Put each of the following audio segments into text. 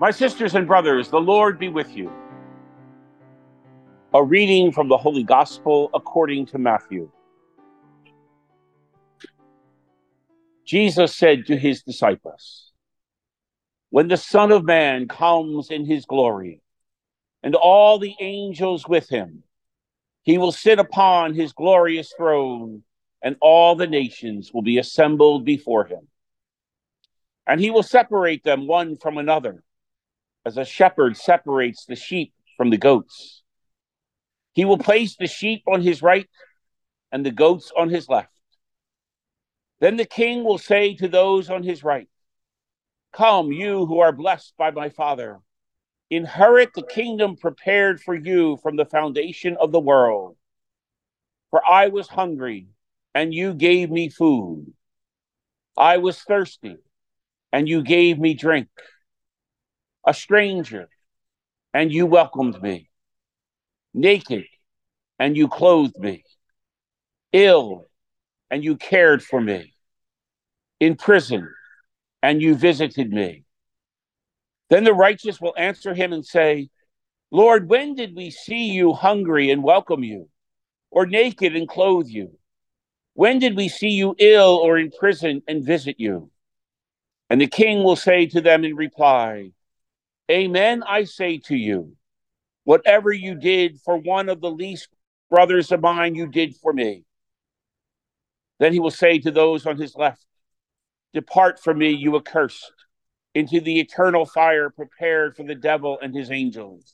My sisters and brothers, the Lord be with you. A reading from the Holy Gospel according to Matthew. Jesus said to his disciples, When the Son of Man comes in his glory, and all the angels with him, he will sit upon his glorious throne, and all the nations will be assembled before him. And he will separate them one from another, as a shepherd separates the sheep from the goats he will place the sheep on his right and the goats on his left. Then the king will say to those on his right, Come, you who are blessed by my Father, inherit the kingdom prepared for you from the foundation of the world. For I was hungry, and you gave me food. I was thirsty, and you gave me drink. A stranger, and you welcomed me naked, and you clothed me, ill, and you cared for me, in prison, and you visited me. Then the righteous will answer him and say, Lord, when did we see you hungry and welcome you, or naked and clothe you? When did we see you ill or in prison and visit you? And the king will say to them in reply, Amen, I say to you Whatever you did for one of the least brothers of mine, you did for me. Then he will say to those on his left, Depart from me, you accursed, into the eternal fire prepared for the devil and his angels.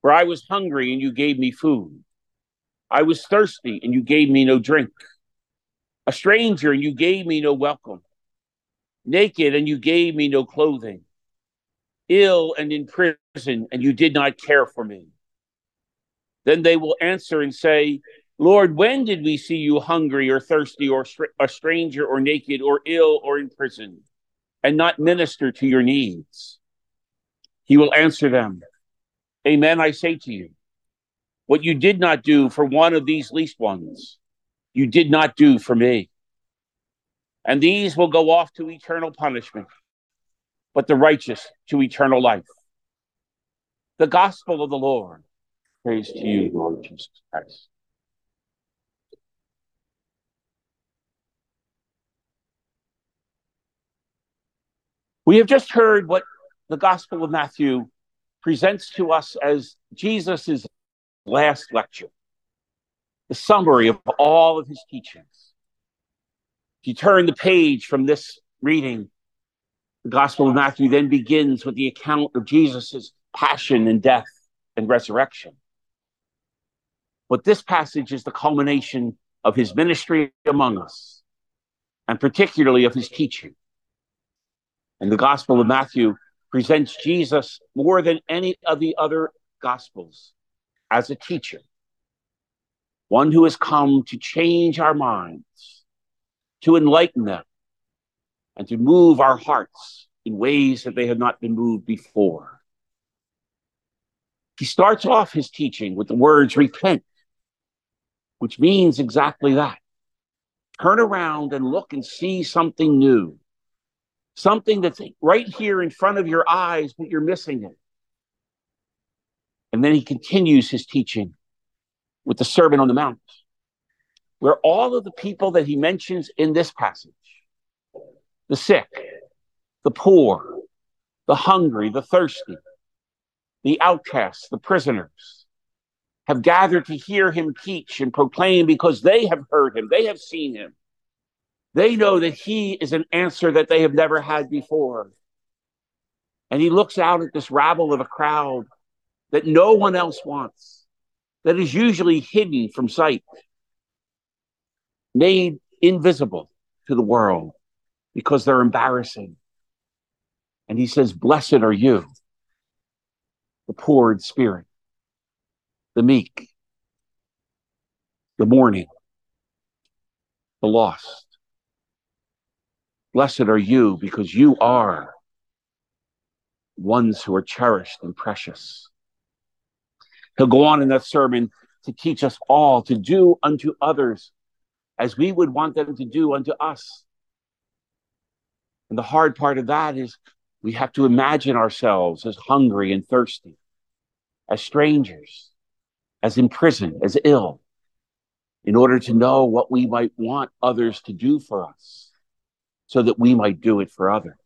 For I was hungry, and you gave me food. I was thirsty, and you gave me no drink. A stranger, and you gave me no welcome. Naked, and you gave me no clothing ill and in prison, and you did not care for me. Then they will answer and say, Lord, when did we see you hungry or thirsty or a stranger or naked or ill or in prison and not minister to your needs? He will answer them, Amen, I say to you, what you did not do for one of these least ones, you did not do for me. And these will go off to eternal punishment but the righteous to eternal life. The gospel of the Lord. Praise to you, Lord Jesus Christ. We have just heard what the Gospel of Matthew presents to us as Jesus' last lecture, the summary of all of his teachings. If you turn the page from this reading the Gospel of Matthew then begins with the account of Jesus' passion and death and resurrection. But this passage is the culmination of his ministry among us, and particularly of his teaching. And the Gospel of Matthew presents Jesus more than any of the other Gospels as a teacher, one who has come to change our minds, to enlighten them, and to move our hearts in ways that they have not been moved before. He starts off his teaching with the words repent, which means exactly that. Turn around and look and see something new, something that's right here in front of your eyes, but you're missing it. And then he continues his teaching with the Sermon on the Mount, where all of the people that he mentions in this passage the sick, the poor, the hungry, the thirsty, the outcasts, the prisoners, have gathered to hear him teach and proclaim because they have heard him, they have seen him. They know that he is an answer that they have never had before. And he looks out at this rabble of a crowd that no one else wants, that is usually hidden from sight, made invisible to the world because they're embarrassing. And he says, Blessed are you, the poor in spirit, the meek, the mourning, the lost. Blessed are you because you are ones who are cherished and precious. He'll go on in that sermon to teach us all to do unto others as we would want them to do unto us. And the hard part of that is We have to imagine ourselves as hungry and thirsty, as strangers, as imprisoned, as ill, in order to know what we might want others to do for us, so that we might do it for others.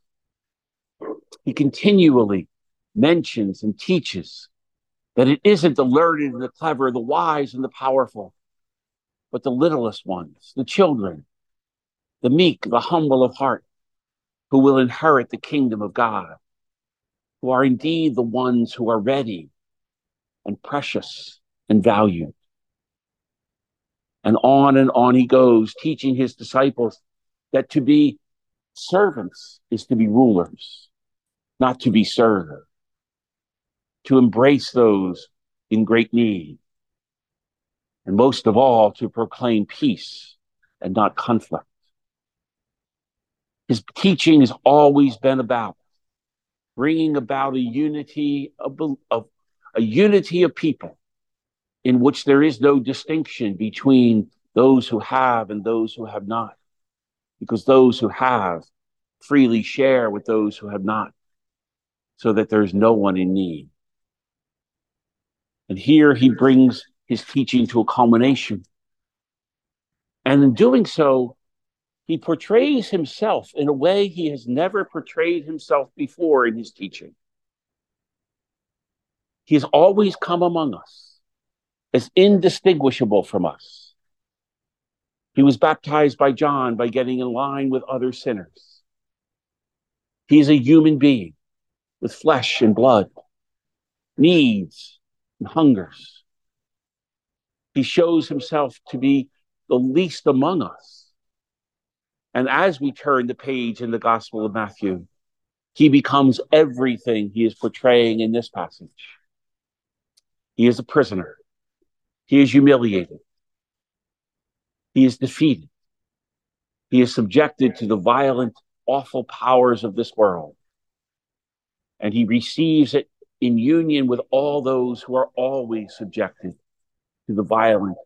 He continually mentions and teaches that it isn't the learned and the clever, the wise and the powerful, but the littlest ones, the children, the meek, the humble of heart, who will inherit the kingdom of God, who are indeed the ones who are ready and precious and valued. And on and on he goes, teaching his disciples that to be servants is to be rulers, not to be served, to embrace those in great need, and most of all, to proclaim peace and not conflict. His teaching has always been about bringing about a unity of, of a unity of people in which there is no distinction between those who have and those who have not, because those who have freely share with those who have not, so that there's no one in need. And here he brings his teaching to a culmination. And in doing so, he portrays himself in a way he has never portrayed himself before in his teaching. He has always come among us as indistinguishable from us. He was baptized by John by getting in line with other sinners. He is a human being with flesh and blood, needs and hungers. He shows himself to be the least among us and as we turn the page in the Gospel of Matthew, he becomes everything he is portraying in this passage. He is a prisoner. He is humiliated. He is defeated. He is subjected to the violent, awful powers of this world. And he receives it in union with all those who are always subjected to the violent,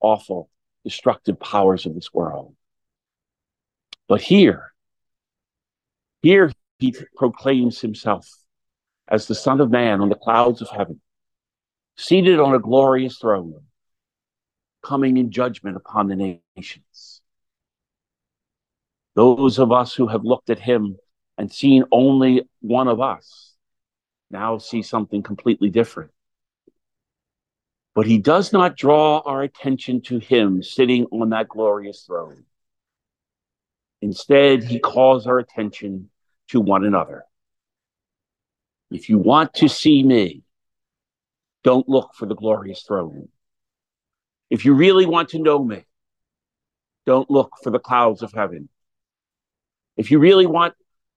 awful, destructive powers of this world. But here, here he proclaims himself as the Son of Man on the clouds of heaven, seated on a glorious throne, coming in judgment upon the nations. Those of us who have looked at him and seen only one of us now see something completely different. But he does not draw our attention to him sitting on that glorious throne. Instead, he calls our attention to one another. If you want to see me, don't look for the glorious throne. If you really want to know me, don't look for the clouds of heaven. If you really want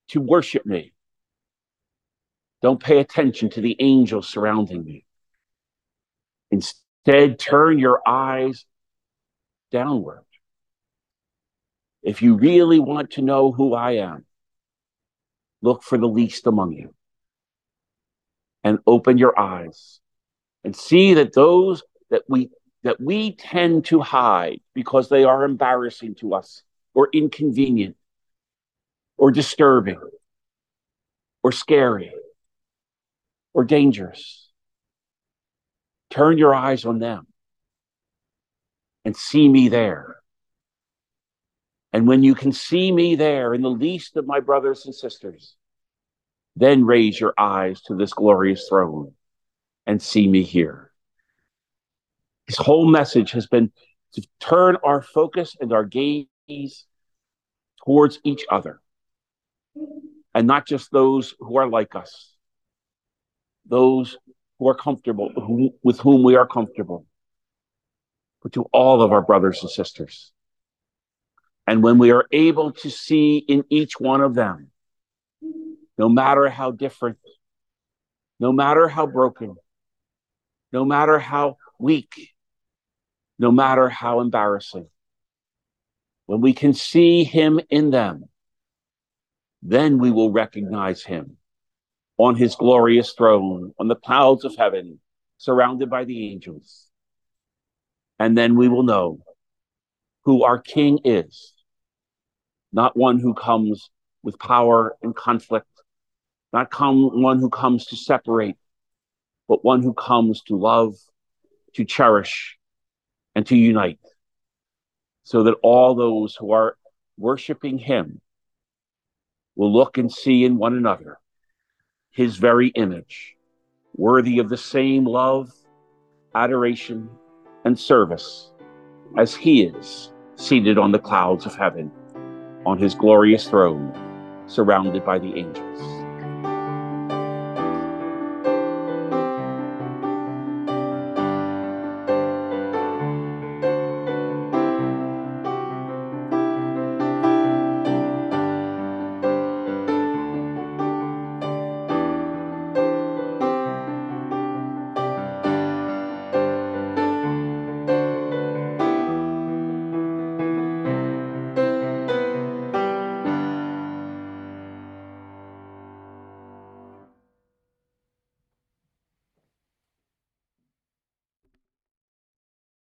to worship me, don't pay attention to the angels surrounding me. Instead, turn your eyes downward if you really want to know who I am, look for the least among you and open your eyes and see that those that we that we tend to hide because they are embarrassing to us or inconvenient or disturbing or scary or dangerous. Turn your eyes on them and see me there and when you can see me there in the least of my brothers and sisters, then raise your eyes to this glorious throne and see me here. His whole message has been to turn our focus and our gaze towards each other and not just those who are like us, those who are comfortable, who, with whom we are comfortable, but to all of our brothers and sisters. And when we are able to see in each one of them, no matter how different, no matter how broken, no matter how weak, no matter how embarrassing, when we can see him in them, then we will recognize him on his glorious throne, on the clouds of heaven, surrounded by the angels. And then we will know who our King is, not one who comes with power and conflict, not come one who comes to separate, but one who comes to love, to cherish, and to unite, so that all those who are worshiping him will look and see in one another his very image, worthy of the same love, adoration, and service as he is seated on the clouds of heaven on his glorious throne, surrounded by the angels.